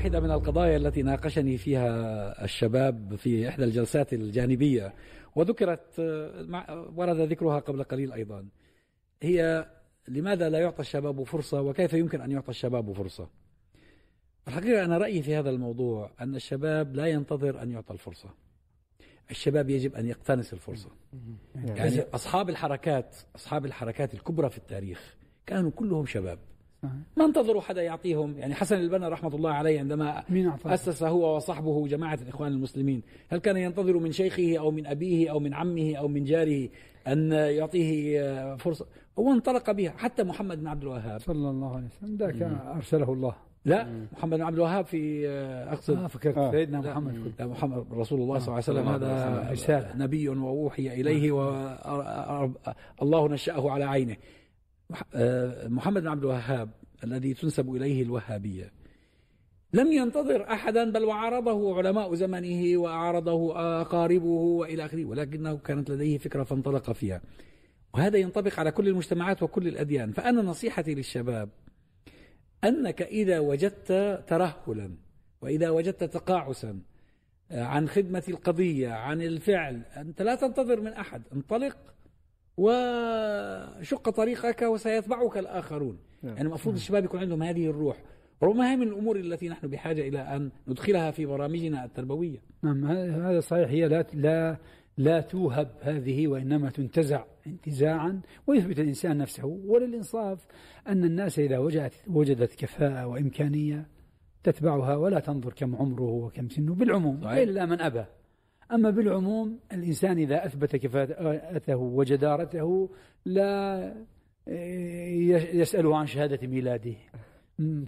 واحدة من القضايا التي ناقشني فيها الشباب في إحدى الجلسات الجانبية وذكرت ورد ذكرها قبل قليل أيضا. هي لماذا لا يعطى الشباب فرصة وكيف يمكن أن يعطى الشباب فرصة؟ الحقيقة أنا رأيي في هذا الموضوع أن الشباب لا ينتظر أن يعطى الفرصة. الشباب يجب أن يقتنص الفرصة. يعني أصحاب الحركات أصحاب الحركات الكبرى في التاريخ كانوا كلهم شباب. ما انتظروا حدا يعطيهم. يعني حسن البنا رحمة الله عليه عندما أسس هو وصحبه جماعة الإخوان المسلمين. هل كان ينتظر من شيخه أو من أبيه أو من عمه أو من جاره أن يعطيه فرصة؟ هو انطلق بها. حتى محمد بن عبد الوهاب. صلى الله عليه وسلم. ذاك أرسله الله. لا محمد بن عبد الوهاب في أقصد. آه فكرت آه. سيدنا محمد. لا محمد رسول الله صلى الله عليه وسلم. هذا رسالة نبي وأوحي إليه والله نشأه على عينه. محمد بن عبد الوهاب الذي تنسب إليه الوهابية. لم ينتظر أحدا بل وعارضه علماء زمنه وأعارضه أقاربه وإلى آخره ولكنه كانت لديه فكرة فانطلق فيها. وهذا ينطبق على كل المجتمعات وكل الأديان. فأنا نصيحتي للشباب أنك إذا وجدت ترهلا وإذا وجدت تقاعسا عن خدمة القضية عن الفعل أنت لا تنتظر من أحد. انطلق وشق طريقك وسيتبعك الآخرون. نعم. يعني المفروض الشباب يكون عندهم هذه الروح. ربما هي من الأمور التي نحن بحاجة إلى أن ندخلها في برامجنا التربوية. نعم هذا صحيح. هي لا لا لا توهب هذه وإنما تنتزع انتزاعا ويثبت الإنسان نفسه وللإنصاف أن الناس إذا وجدت, وجدت كفاءة وإمكانية تتبعها ولا تنظر كم عمره وكم سنه بالعموم صحيح. إلا من أبى. أما بالعموم الإنسان إذا أثبت كفاءته وجدارته لا يسأله عن شهادة ميلاده.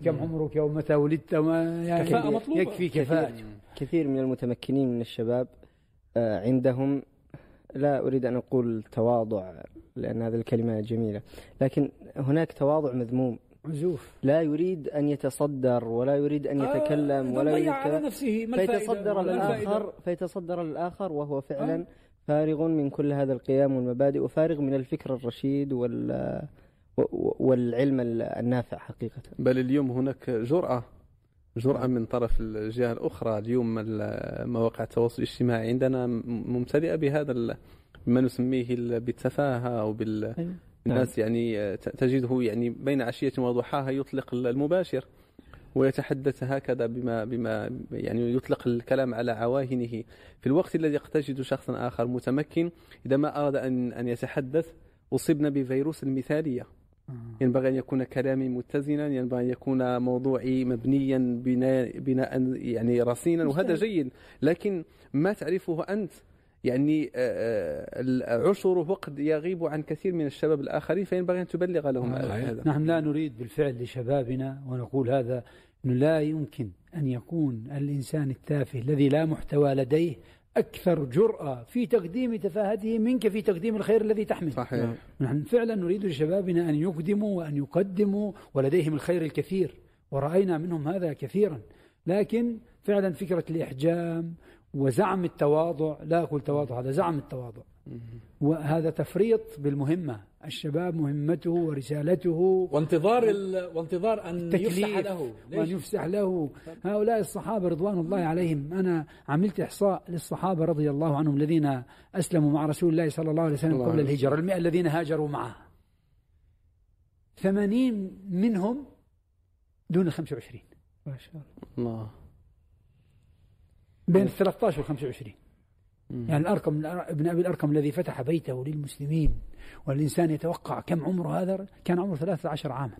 كم عمرك ومتى ولدت؟ ما يعني كفاءة مطلوبة. يكفي كفاءة. كثير من المتمكنين من الشباب عندهم لا أريد أن أقول تواضع لأن هذه الكلمة جميلة لكن هناك تواضع مذموم. عزوف لا يريد أن يتصدر ولا يريد أن يتكلم آه ولا يريد على نفسه ما فيتصدر الآخر فيتصدر الآخر وهو فعلا آه. فارغ من كل هذا القيام والمبادئ وفارغ من الفكر الرشيد وال والعلم النافع حقيقة. بل اليوم هناك جرأة جرأة من طرف الجهة الأخرى. اليوم مواقع التواصل الاجتماعي عندنا ممتلئة بهذا ما نسميه بالتفاهة أو بال أيوه. الناس نعم. يعني تجده يعني بين عشية وضحاها يطلق المباشر ويتحدث هكذا بما بما يعني يطلق الكلام على عواهنه. في الوقت الذي قد تجد شخصا آخر متمكن إذا ما أراد أن أن يتحدث أصبنا بفيروس المثالية. آه. ينبغي أن يكون كلامي متزنا ينبغي أن يكون موضوعي مبنيا بناء, بناء يعني رصينا وهذا جيد. لكن ما تعرفه أنت؟ يعني آه، آه، عشره قد يغيب عن كثير من الشباب الآخرين فينبغي أن تبلغ لهم هذا نحن لا نريد بالفعل لشبابنا ونقول هذا أنه لا يمكن أن يكون الإنسان التافه الذي لا محتوى لديه أكثر جرأة في تقديم تفاهته منك في تقديم الخير الذي تحمل صحيح. نحن فعلا نريد لشبابنا أن يقدموا وأن يقدموا ولديهم الخير الكثير ورأينا منهم هذا كثيرا. لكن فعلا فكرة الإحجام وزعم التواضع لا أقول تواضع هذا زعم التواضع. وهذا تفريط بالمهمة الشباب مهمته ورسالته. وانتظار ال... وانتظار أن يفسح له. وأن يفسح له. هؤلاء الصحابة رضوان الله عليهم. أنا عملت إحصاء للصحابة رضي الله عنهم الذين أسلموا مع رسول الله صلى الله عليه وسلم قبل الهجرة المئة الذين هاجروا معه. ثمانين منهم دون الخمسة وعشرين. ما شاء الله. بين 13 و 25 يعني الأرقم ابن أبي الأرقم الذي فتح بيته للمسلمين والإنسان يتوقع كم عمره هذا؟ كان عمره 13 عاما.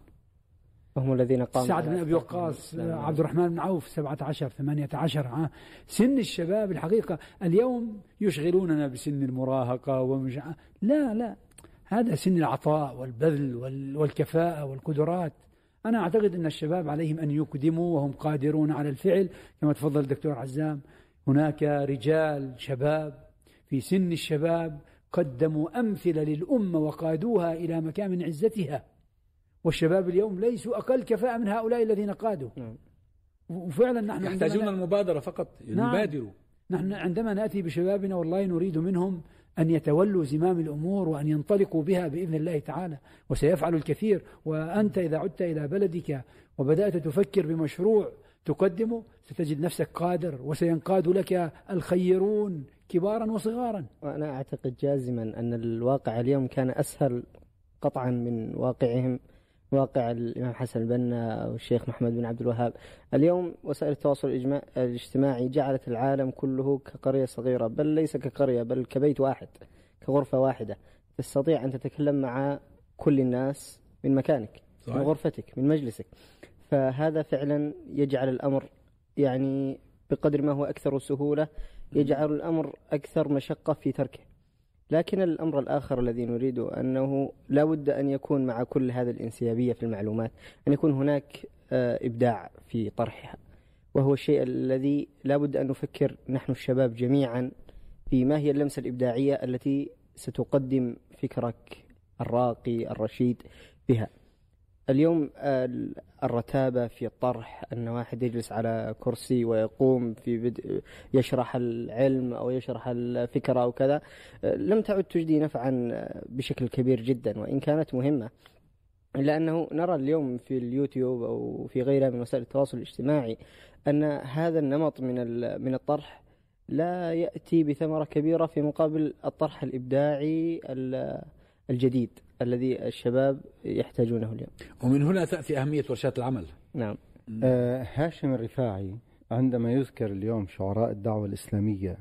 وهم الذين قاموا سعد بن أبي وقاص عبد الرحمن بن عوف 17 18 عام. سن الشباب الحقيقة اليوم يشغلوننا بسن المراهقة ومش لا لا. هذا سن العطاء والبذل والكفاءة والقدرات. أنا أعتقد أن الشباب عليهم أن يقدموا وهم قادرون على الفعل كما تفضل الدكتور عزام. هناك رجال شباب في سن الشباب قدموا أمثلة للأمة وقادوها إلى مكان من عزتها والشباب اليوم ليسوا أقل كفاءة من هؤلاء الذين قادوا نعم. وفعلا نحن يحتاجون المبادرة فقط يبادروا نعم. نحن عندما نأتي بشبابنا والله نريد منهم أن يتولوا زمام الأمور وأن ينطلقوا بها بإذن الله تعالى وسيفعل الكثير وأنت إذا عدت إلى بلدك وبدأت تفكر بمشروع تقدمه ستجد نفسك قادر وسينقاد لك الخيرون كبارا وصغارا. وأنا أعتقد جازما أن الواقع اليوم كان أسهل قطعا من واقعهم واقع الإمام حسن البنا والشيخ محمد بن عبد الوهاب. اليوم وسائل التواصل الاجتماعي جعلت العالم كله كقرية صغيرة بل ليس كقرية بل كبيت واحد كغرفة واحدة. تستطيع أن تتكلم مع كل الناس من مكانك صحيح. من غرفتك من مجلسك. فهذا فعلا يجعل الأمر يعني بقدر ما هو أكثر سهولة يجعل الأمر أكثر مشقة في تركه. لكن الأمر الآخر الذي نريده أنه لا بد أن يكون مع كل هذا الانسيابية في المعلومات أن يكون هناك آه، إبداع في طرحها. وهو الشيء الذي لا بد أن نفكر نحن الشباب جميعا في ما هي اللمسة الإبداعية التي ستقدم فكرك الراقي الرشيد بها. اليوم الرتابة في الطرح أن واحد يجلس على كرسي ويقوم في بدء يشرح العلم أو يشرح الفكرة أو كذا لم تعد تجدي نفعا بشكل كبير جدا وإن كانت مهمة. إلا أنه نرى اليوم في اليوتيوب أو في غيرها من وسائل التواصل الاجتماعي أن هذا النمط من من الطرح لا يأتي بثمرة كبيرة في مقابل الطرح الإبداعي الجديد. الذي الشباب يحتاجونه اليوم. ومن هنا تأتي أهمية ورشات العمل. نعم. آه هاشم الرفاعي عندما يذكر اليوم شعراء الدعوة الإسلامية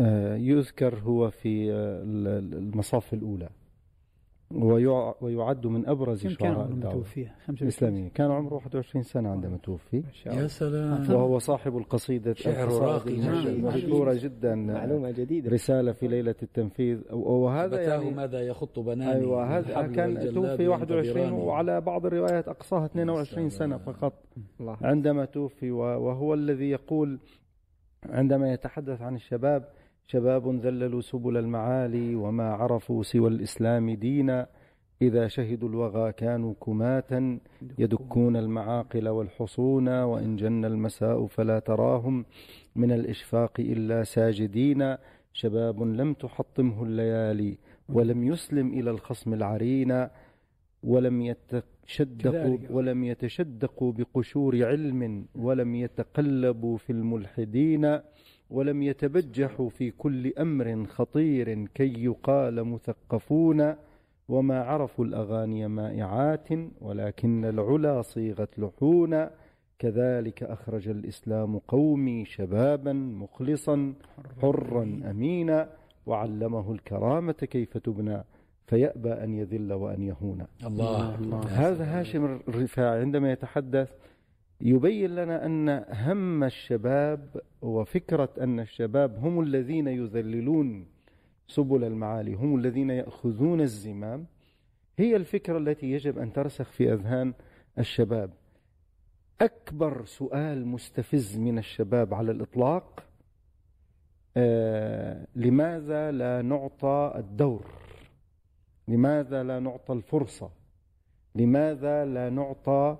آه يذكر هو في آه المصاف الأولى. ويعد من أبرز شعراء الدعوه الإسلامية. كان عمره 21 سنة عندما توفي. يا سلام. وهو صاحب القصيدة شعر راقي مشهورة جدا. معلومة جديدة. رسالة في ليلة التنفيذ. وهذا يعني ماذا يخط بناني أيوه هذا كان توفي 21 وعلى بعض الروايات أقصاها 22 سنة فقط. عندما توفي وهو الذي يقول عندما يتحدث عن الشباب شباب ذللوا سبل المعالي وما عرفوا سوى الإسلام دينا. إذا شهدوا الوغى كانوا كماتا يدكون المعاقل والحصون وإن جن المساء فلا تراهم من الإشفاق إلا ساجدين. شباب لم تحطمه الليالي ولم يسلم إلى الخصم العرين. ولم يتشدقوا ولم يتشدقوا بقشور علم ولم يتقلبوا في الملحدين. ولم يتبجحوا في كل أمر خطير كي يقال مثقفون وما عرفوا الأغاني مائعات ولكن العلا صيغت لحونا كذلك أخرج الإسلام قومي شبابا مخلصا حرا امينا. وعلمه الكرامة كيف تبنى فيأبى أن يذل وأن يهون. الله, الله. هذا هاشم الرفاعي عندما يتحدث يبين لنا أن هم الشباب وفكرة أن الشباب هم الذين يذللون سبل المعالي هم الذين يأخذون الزمام. هي الفكرة التي يجب أن ترسخ في أذهان الشباب. أكبر سؤال مستفز من الشباب على الإطلاق آه لماذا لا نعطى الدور؟ لماذا لا نعطى الفرصة؟ لماذا لا نعطى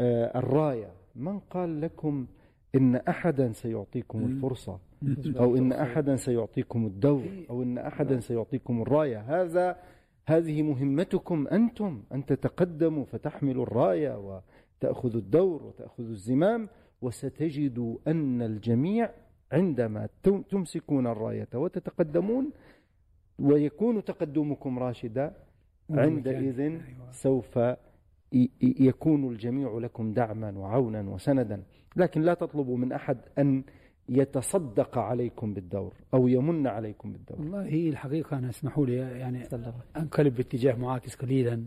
الراية. من قال لكم إن أحدا سيعطيكم الفرصة؟ أو إن أحدا سيعطيكم الدور؟ أو إن أحدا سيعطيكم الراية. هذا هذه مهمتكم أنتم أن تتقدموا فتحملوا الراية وتأخذوا الدور وتأخذوا الزمام. وستجدوا أن الجميع عندما تمسكون الراية وتتقدمون ويكون تقدمكم راشدا عندئذ أيوة. سوف يكون الجميع لكم دعما وعونا وسندا. لكن لا تطلبوا من أحد أن يتصدق عليكم بالدور أو يمن عليكم بالدور. والله هي الحقيقة أنا أسمحوا لي يعني أنقلب باتجاه معاكس قليلا.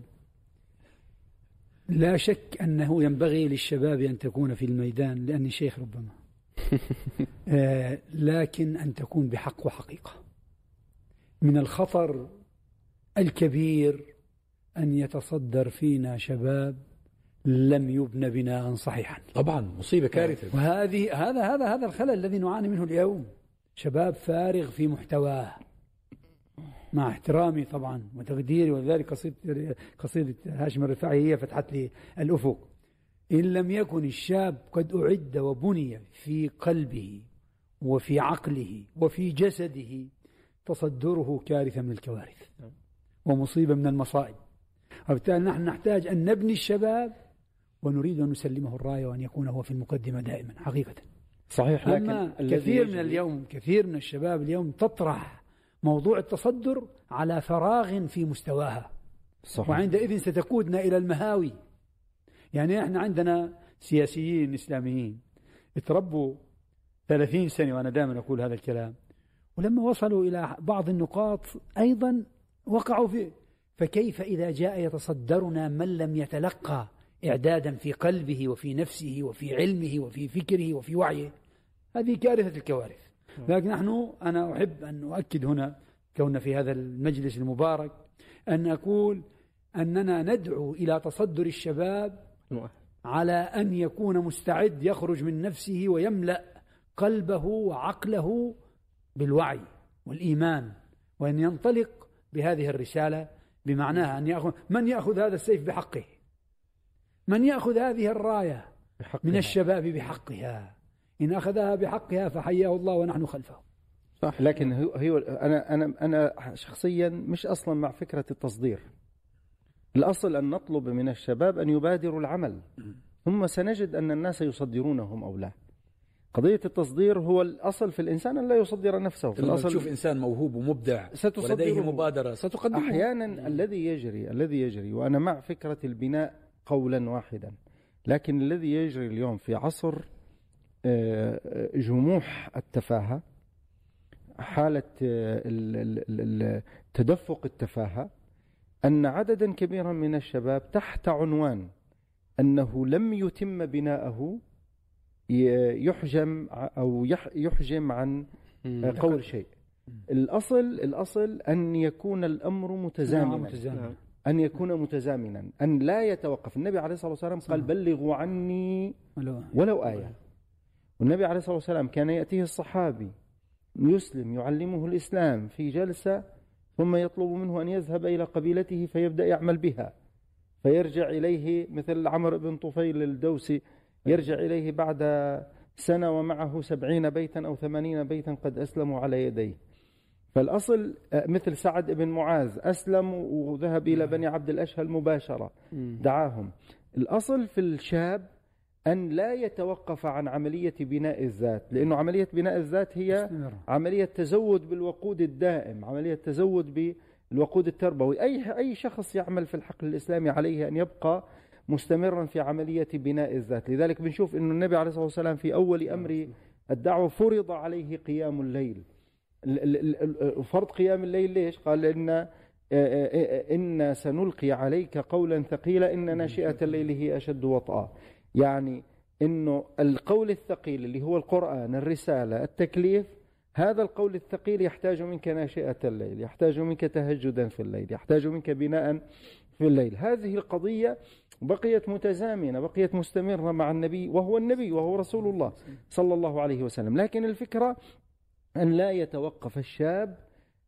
لا شك أنه ينبغي للشباب أن تكون في الميدان لأني شيخ ربما. آه لكن أن تكون بحق وحقيقة. من الخطر الكبير أن يتصدر فينا شباب لم يبنى بناء صحيحا. طبعا مصيبة كارثة. وهذه هذا هذا هذا الخلل الذي نعاني منه اليوم. شباب فارغ في محتواه. مع احترامي طبعا وتقديري ولذلك قصيدة قصيدة هاشم الرفاعي هي فتحت لي الأفق. إن لم يكن الشاب قد أعد وبني في قلبه وفي عقله وفي جسده تصدره كارثة من الكوارث. ومصيبة من المصائب. وبالتالي نحن نحتاج أن نبني الشباب ونريد أن نسلمه الراية وأن يكون هو في المقدمة دائما حقيقة. صحيح لكن كثير من اليوم كثير من الشباب اليوم تطرح موضوع التصدر على فراغ في مستواها. صحيح. وعندئذ ستقودنا إلى المهاوي. يعني إحنا عندنا سياسيين إسلاميين تربوا 30 سنة وأنا دائما أقول هذا الكلام. ولما وصلوا إلى بعض النقاط أيضا وقعوا فيه فكيف إذا جاء يتصدرنا من لم يتلقى إعدادا في قلبه وفي نفسه وفي علمه وفي فكره وفي وعيه؟ هذه كارثة الكوارث. لكن نحن أنا أحب أن أؤكد هنا كوننا في هذا المجلس المبارك أن أقول أننا ندعو إلى تصدر الشباب على أن يكون مستعد يخرج من نفسه ويملأ قلبه وعقله بالوعي والإيمان وأن ينطلق بهذه الرسالة بمعناها أن يأخذ من يأخذ هذا السيف بحقه؟ من يأخذ هذه الراية بحقها. من الشباب بحقها؟ إن أخذها بحقها فحياه الله ونحن خلفه. صح. لكن هي أنا أنا أنا شخصيا مش أصلا مع فكرة التصدير. الأصل أن نطلب من الشباب أن يبادروا العمل. ثم سنجد أن الناس يصدرونهم أو لا. قضية التصدير هو الأصل في الإنسان أن لا يصدر نفسه. في الأصل تشوف إنسان موهوب ومبدع ولديه مبادرة ستقدمه. أحيانا الذي يجري الذي يجري وأنا مع فكرة البناء قولا واحدا لكن الذي يجري اليوم في عصر آه، جموح التفاهة حالة آه، تدفق التفاهة أن عددا كبيرا من الشباب تحت عنوان أنه لم يتم بناءه يحجم أو يحجم عن قول شيء. الأصل الأصل أن يكون الأمر متزامنا. نعم. أن يكون متزامنا. أن لا يتوقف. النبي عليه الصلاة والسلام قال بلغوا عني ولو آية. والنبي عليه الصلاة والسلام كان يأتيه الصحابي يسلم يعلمه الإسلام في جلسة ثم يطلب منه أن يذهب إلى قبيلته فيبدأ يعمل بها. فيرجع إليه مثل عمرو بن طفيل الدوسي يرجع إليه بعد سنة ومعه سبعين بيتا أو ثمانين بيتا قد أسلموا على يديه. فالأصل مثل سعد بن معاذ أسلم وذهب إلى بني عبد الأشهل مباشرة. دعاهم. الأصل في الشاب أن لا يتوقف عن عملية بناء الذات لأنه عملية بناء الذات هي عملية تزود بالوقود الدائم عملية تزود بالوقود التربوي. أي, أي شخص يعمل في الحقل الإسلامي عليه أن يبقى مستمرا في عملية بناء الذات. لذلك بنشوف أن النبي عليه الصلاة والسلام في أول أمر الدعوة فرض عليه قيام الليل. فرض قيام الليل ليش؟ قال إن إن سنلقي عليك قولا ثقيلا إن ناشئة الليل هي أشد وطأ يعني إنه القول الثقيل اللي هو القرآن الرسالة التكليف هذا القول الثقيل يحتاج منك ناشئة الليل يحتاج منك تهجدا في الليل يحتاج منك بناء في الليل. هذه القضية بقيت متزامنة بقيت مستمرة مع النبي وهو النبي وهو رسول الله صلى الله عليه وسلم. لكن الفكرة أن لا يتوقف الشاب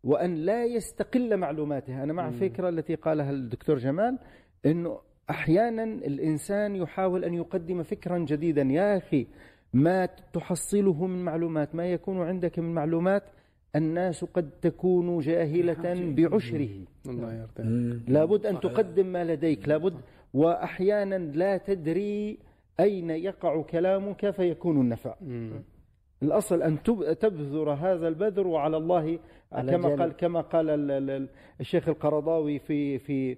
وأن لا يستقل معلوماته. أنا مع الفكرة التي قالها الدكتور جمال أنه أحيانا الإنسان يحاول أن يقدم فكرا جديدا. يا أخي ما تحصله من معلومات ما يكون عندك من معلومات الناس قد تكون جاهلة بعشره. الله لابد أن تقدم ما لديك لابد وأحيانا لا تدري أين يقع كلامك فيكون النفع الأصل أن تبذر هذا البذر وعلى الله كما قال كما قال الشيخ القرضاوي في في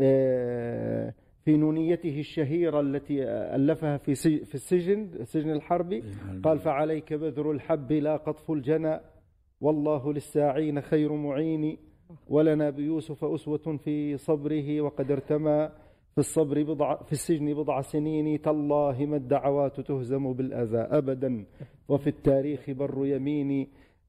آه، في نونيته الشهيرة التي ألفها في في السجن السجن الحربي. قال فعليك بذر الحب لا قطف الجنى والله للساعين خير معين ولنا بيوسف أسوة في صبره وقد ارتمى في الصبر بضع في السجن بضع سنين تالله ما الدعوات تهزم بالأذى أبدا. وفي التاريخ بر يميني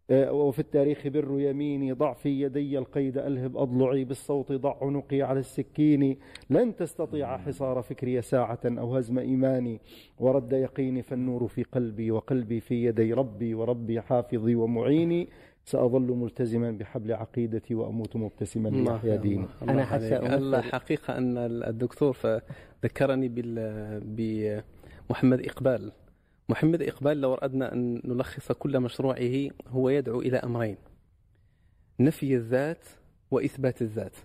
آه، وفي التاريخ بر يميني ضع في يدي القيد ألهب أضلعي بالصوت ضع عنقي على السكين. لن تستطيع حصار فكري ساعة أو هزم إيماني. ورد يقيني فالنور في قلبي وقلبي في يدي ربي وربي حافظي ومعيني. سأظل ملتزما بحبل عقيدتي وأموت مبتسما لأحيا ديني. أنا حتى الحقيقة أن الدكتور ذكرني بمحمد إقبال. محمد إقبال لو أردنا أن نلخص كل مشروعه هو يدعو إلى أمرين نفي الذات وإثبات الذات.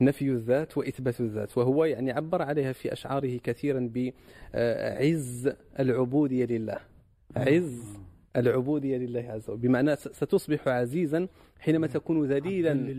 نفي الذات وإثبات الذات. وهو يعني عبر عليها في أشعاره كثيرا بعز العبودية لله. عز العبودية لله عز وجل. بمعنى ستصبح عزيزا حينما تكون ذليلا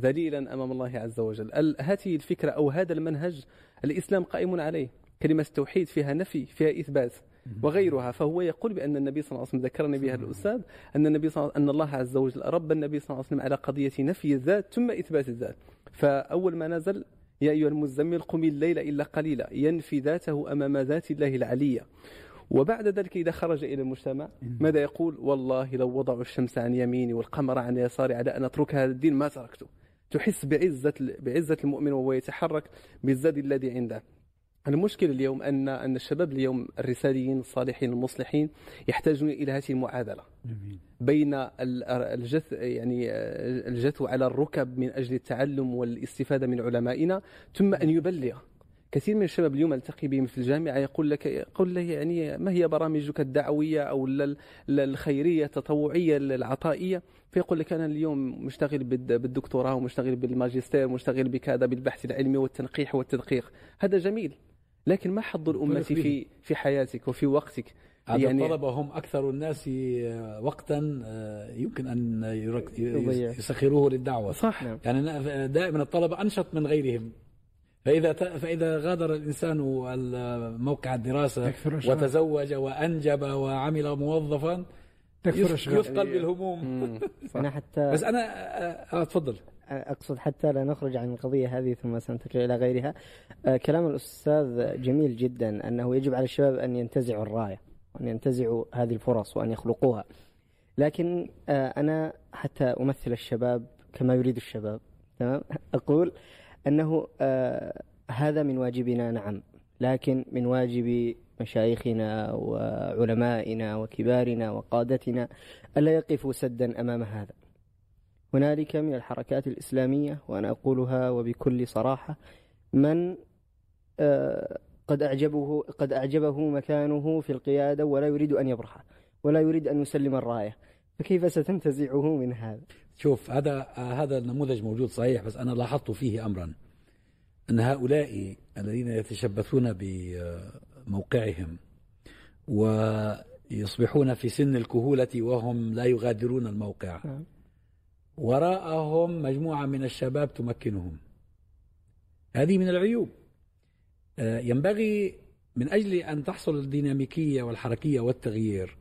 ذليلا أمام الله عز وجل. هذه الفكرة أو هذا المنهج الإسلام قائم عليه. كلمة التوحيد فيها نفي فيها إثبات وغيرها. فهو يقول بأن النبي صلى الله عليه وسلم ذكرني بها الأستاذ أن النبي صلى الله أن الله عز وجل رب النبي صلى الله عليه وسلم على قضية نفي الذات ثم إثبات الذات. فأول ما نزل يا أيها المزمل قم الليل إلا قليلا. ينفي ذاته أمام ذات الله العلية وبعد ذلك إذا خرج إلى المجتمع ماذا يقول؟ والله لو وضعوا الشمس عن يميني والقمر عن يساري على أن أترك هذا الدين ما تركته. تحس بعزة بعزة المؤمن وهو يتحرك بالزاد الذي عنده. المشكل اليوم ان أن الشباب اليوم الرساليين الصالحين المصلحين يحتاجون إلى هذه المعادلة. بين الجث يعني الجثو على الركب من أجل التعلم والاستفادة من علمائنا ثم أن يبلغ. كثير من الشباب اليوم التقي بهم في الجامعة يقول لك يقول له يعني ما هي برامجك الدعوية أو الخيرية التطوعية العطائية؟ فيقول لك أنا اليوم مشتغل بالدكتوراه ومشتغل بالماجستير ومشتغل بكذا بالبحث العلمي والتنقيح والتدقيق. هذا جميل لكن ما حظ الأمة في في حياتك وفي وقتك؟ يعني الطلبة هم أكثر الناس وقتا آه، يمكن أن يسخروه للدعوة. صح. يعني دائما الطلبة أنشط من غيرهم. فإذا فإذا غادر الإنسان موقع الدراسة وتزوج وأنجب وعمل موظفا يثقل بالهموم. أنا حتى بس أنا آه، أتفضل أقصد حتى لا نخرج عن القضية هذه ثم سنتقل إلى غيرها. آه، كلام الأستاذ جميل جدا أنه يجب على الشباب أن ينتزعوا الراية وأن ينتزعوا هذه الفرص وأن يخلقوها. لكن آه، أنا حتى أمثل الشباب كما يريد الشباب تمام؟ أقول أنه آه، هذا من واجبنا نعم. لكن من واجب مشايخنا وعلمائنا وكبارنا وقادتنا ألا يقفوا سدا أمام هذا. هنالك من الحركات الإسلامية وأنا أقولها وبكل صراحة من آه، قد أعجبه قد أعجبه مكانه في القيادة ولا يريد أن يبرح ولا يريد أن يسلم الراية. فكيف ستنتزعه من هذا؟ شوف هذا هذا النموذج موجود صحيح بس أنا لاحظت فيه أمرا. أن هؤلاء الذين يتشبثون بموقعهم ويصبحون في سن الكهولة وهم لا يغادرون الموقع. نعم. وراءهم مجموعة من الشباب تمكنهم. هذه من العيوب. آه، ينبغي من أجل أن تحصل الديناميكية والحركية والتغيير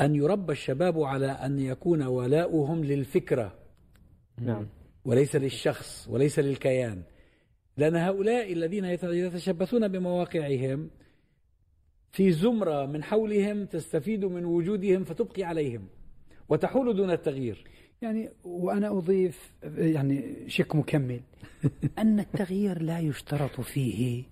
أن يربى الشباب على أن يكون ولاؤهم للفكرة. نعم. وليس للشخص وليس للكيان. لأن هؤلاء الذين يتشبثون بمواقعهم في زمرة من حولهم تستفيد من وجودهم فتبقي عليهم وتحول دون التغيير. يعني وأنا أضيف يعني شك مكمل أن التغيير لا يشترط فيه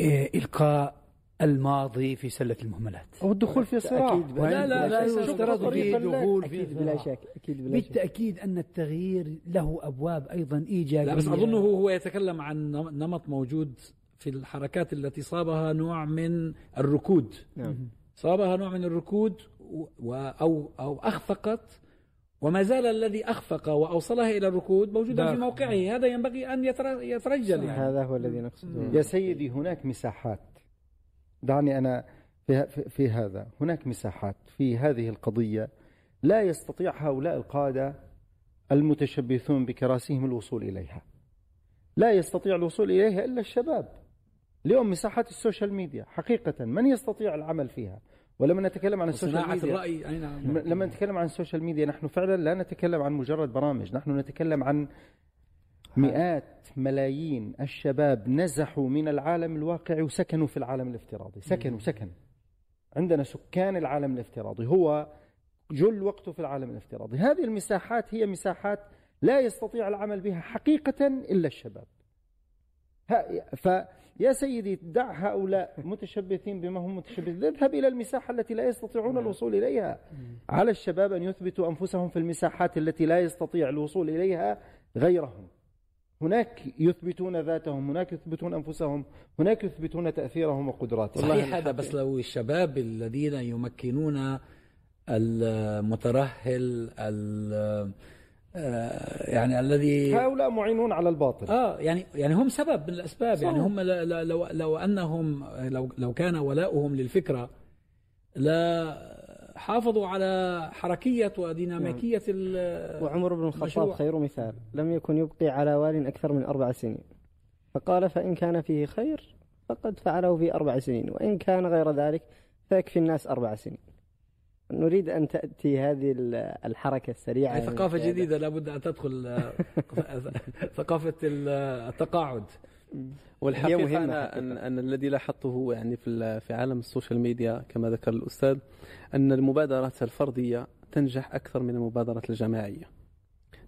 آه، إلقاء الماضي في سلة المهملات. أو الدخول في صراع. لا لا لا يشترط فيه دخول في بلا شك. أكيد بلا شك. بالتأكيد أن التغيير له أبواب أيضا إيجابية. لا بس أظنه هو يتكلم عن نمط موجود في الحركات التي صابها نوع من الركود. نعم. صابها نوع من الركود أو أو أخفقت وما زال الذي أخفق وأوصلها إلى الركود موجودا في موقعه. هذا ينبغي أن يترجل يعني. هذا هو الذي نقصده. يا سيدي هناك مساحات. دعني أنا في, في هذا. هناك مساحات في هذه القضية لا يستطيع هؤلاء القادة المتشبثون بكراسيهم الوصول إليها. لا يستطيع الوصول إليها إلا الشباب. اليوم مساحات ال social media حقيقة من يستطيع العمل فيها؟ ولما نتكلم عن ال social media؟ الرأي أي نعم. لما نتكلم عن ال social media نحن فعلا لا نتكلم عن مجرد برامج نحن نتكلم عن مئات ملايين الشباب نزحوا من العالم الواقعي وسكنوا في العالم الافتراضي. سكنوا سكن عندنا سكان العالم الافتراضي. هو جل وقته في العالم الافتراضي. هذه المساحات هي مساحات لا يستطيع العمل بها حقيقة إلا الشباب. ف يا سيدي دع هؤلاء متشبثين بما هم متشبثين. اذهب إلى المساحة التي لا يستطيعون. الوصول إليها. على الشباب أن يثبتوا أنفسهم في المساحات التي لا يستطيع الوصول إليها غيرهم. هناك يثبتون ذاتهم هناك يثبتون أنفسهم هناك يثبتون تأثيرهم وقدراتهم. صحيح هذا بس لو الشباب الذين يمكنون المترهل آه، يعني الذي هؤلاء معينون على الباطل. آه يعني يعني هم سبب من الأسباب. صحيح. يعني هم لو لو أنهم لو لو كان ولاؤهم للفكرة لا حافظوا على حركية وديناميكية نعم. وعمر بن الخطاب خير مثال. لم يكن يبقي على وال أكثر من أربع سنين. فقال فإن كان فيه خير فقد فعله في أربع سنين وإن كان غير ذلك فيكفي الناس أربع سنين. نريد أن تأتي هذه الحركة السريعة. ثقافة جديدة لابد أن تدخل آه، ثقافة التقاعد. والحقيقة أنا أن, أن الذي لاحظته يعني في في عالم ال social media كما ذكر الأستاذ أن المبادرات الفردية تنجح أكثر من المبادرات الجماعية.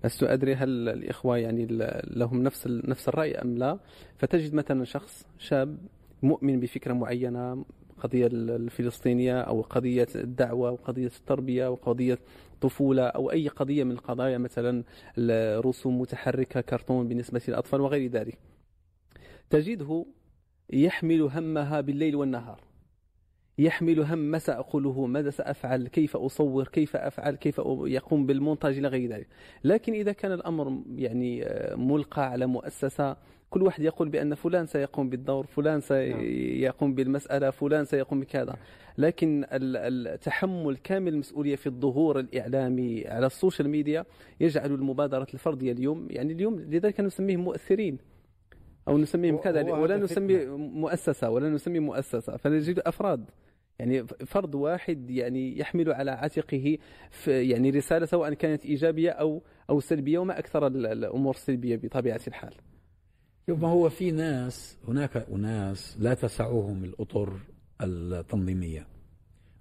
لست أدري هل الإخوة يعني لهم نفس نفس الرأي أم لا. فتجد مثلا شخص شاب مؤمن بفكرة معينة قضية الفلسطينية أو قضية الدعوة وقضية التربية وقضية الطفولة أو أي قضية من القضايا مثلا رسوم متحركة كرتون بالنسبة للأطفال وغير ذلك. تجده يحمل همها بالليل والنهار يحمل هم ما سأقوله ماذا سأفعل كيف أصور كيف أفعل كيف يقوم بالمونتاج إلى غير ذلك. لكن إذا كان الأمر يعني آه، ملقى على مؤسسة كل واحد يقول بأن فلان سيقوم بالدور فلان سيقوم نعم. بالمسألة فلان سيقوم بكذا. لكن التحمل كامل المسؤولية في الظهور الإعلامي على ال social media يجعل المبادرة الفردية اليوم يعني اليوم لذلك نسميهم مؤثرين. أو نسميهم كذا ولا نسمي مؤسسة ولا نسمي مؤسسة. فنجد أفراد. يعني فرد واحد يعني يحمل على عاتقه يعني رسالة سواء كانت إيجابية أو أو سلبية وما أكثر الأمور السلبية بطبيعة الحال. شوف ما هو في ناس هناك أناس لا تسعهم الأطر التنظيمية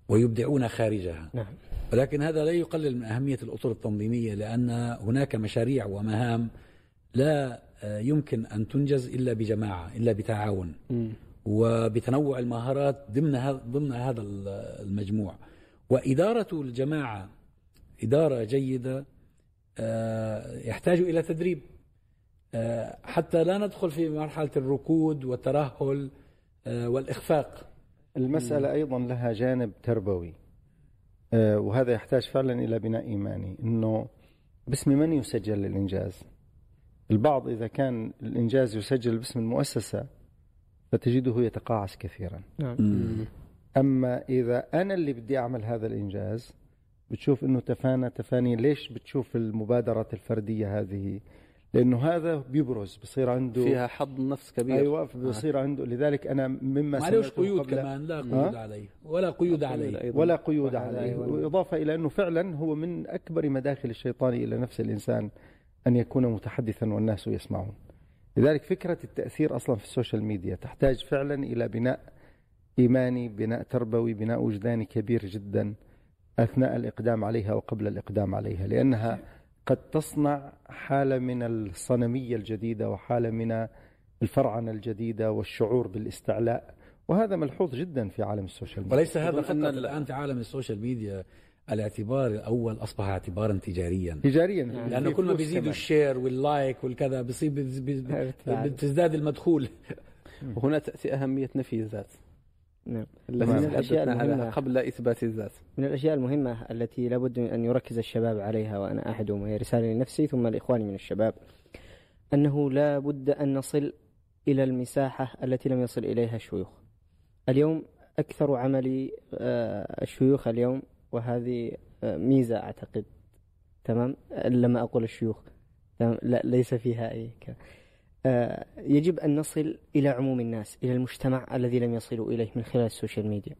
ويبدعون خارجها. نعم. ولكن هذا لا يقلل من أهمية الأطر التنظيمية لأن هناك مشاريع ومهام لا يمكن أن تنجز إلا بجماعة إلا بتعاون. م. وبتنوع المهارات ضمن هذا ضمن هذا المجموع. وإدارة الجماعة إدارة جيدة آه، يحتاج إلى تدريب. آه، حتى لا ندخل في مرحلة الركود والترهل آه، والإخفاق. المسألة أيضا لها جانب تربوي. وهذا يحتاج فعلا إلى بناء إيماني. أنه باسم من يسجل الإنجاز البعض إذا كان الإنجاز يسجل باسم المؤسسة فتجده يتقاعس كثيرا. نعم. أما إذا أنا اللي بدي أعمل هذا الإنجاز بتشوف أنه تفانى تفاني ليش بتشوف المبادرات الفردية هذه؟ لأنه هذا بيبرز بصير عنده فيها حظ نفس كبير. أيوه بصير عنده. لذلك أنا مما معلوش قيود كمان لا قيود عليه ولا قيود عليه. ولا قيود عليه. وإضافة إلى أنه فعلا هو من أكبر مداخل الشيطان إلى نفس الإنسان. أن يكون متحدثا والناس يسمعون. لذلك فكرة التأثير أصلا في ال social media تحتاج فعلا إلى بناء إيماني بناء تربوي بناء وجداني كبير جدا أثناء الإقدام عليها وقبل الإقدام عليها لأنها قد تصنع حالة من الصنمية الجديدة وحالة من الفرعنة الجديدة والشعور بالاستعلاء وهذا ملحوظ جدا في عالم ال social media. وليس هذا فقط الآن في عالم ال social media الاعتبار الأول أصبح اعتبارا تجاريا. تجاريا. لأنه كل ما بيزيدوا ال share وال like والكذا بصير بتزداد المدخول. وهنا تأتي أهمية نفي الذات. نعم. التي من الأشياء المهمة. قبل إثبات الذات. من الأشياء المهمة التي لابد أن يركز الشباب عليها وأنا احدهم وهي رسالة لنفسي ثم لإخواني من الشباب. أنه لا بد أن نصل إلى المساحة التي لم يصل إليها الشيوخ. اليوم أكثر عمل آه، الشيوخ اليوم وهذه آه، ميزة أعتقد. تمام؟ لما أقول الشيوخ. تمام؟ لا ليس فيها أي كلام. آه، يجب أن نصل إلى عموم الناس إلى المجتمع الذي لم يصلوا إليه من خلال ال social media.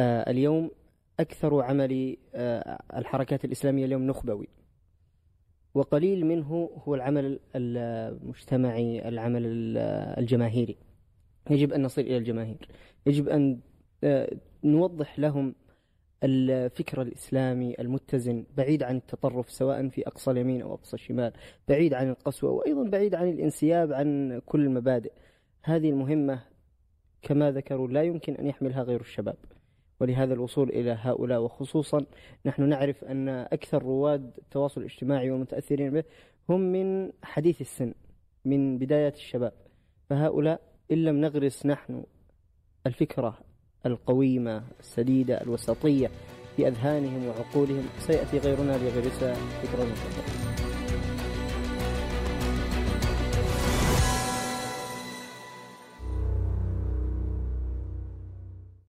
آه، اليوم أكثر عمل الحركات الإسلامية اليوم نخبوي. وقليل منه هو العمل المجتمعي العمل الجماهيري. يجب أن نصل إلى الجماهير. يجب أن نوضح لهم الفكر الإسلامي المتزن بعيد عن التطرف سواء في أقصى اليمين أو أقصى الشمال بعيد عن القسوة وأيضا بعيد عن الانسياب عن كل المبادئ. هذه المهمة كما ذكروا لا يمكن أن يحملها غير الشباب ولهذا الوصول إلى هؤلاء وخصوصا نحن نعرف أن أكثر رواد التواصل الاجتماعي والمتأثرين به هم من حديث السن من بدايات الشباب. فهؤلاء إن لم نغرس نحن الفكرة القويمة السديدة الوسطية في أذهانهم وعقولهم. سيأتي غيرنا ليغرس فكرا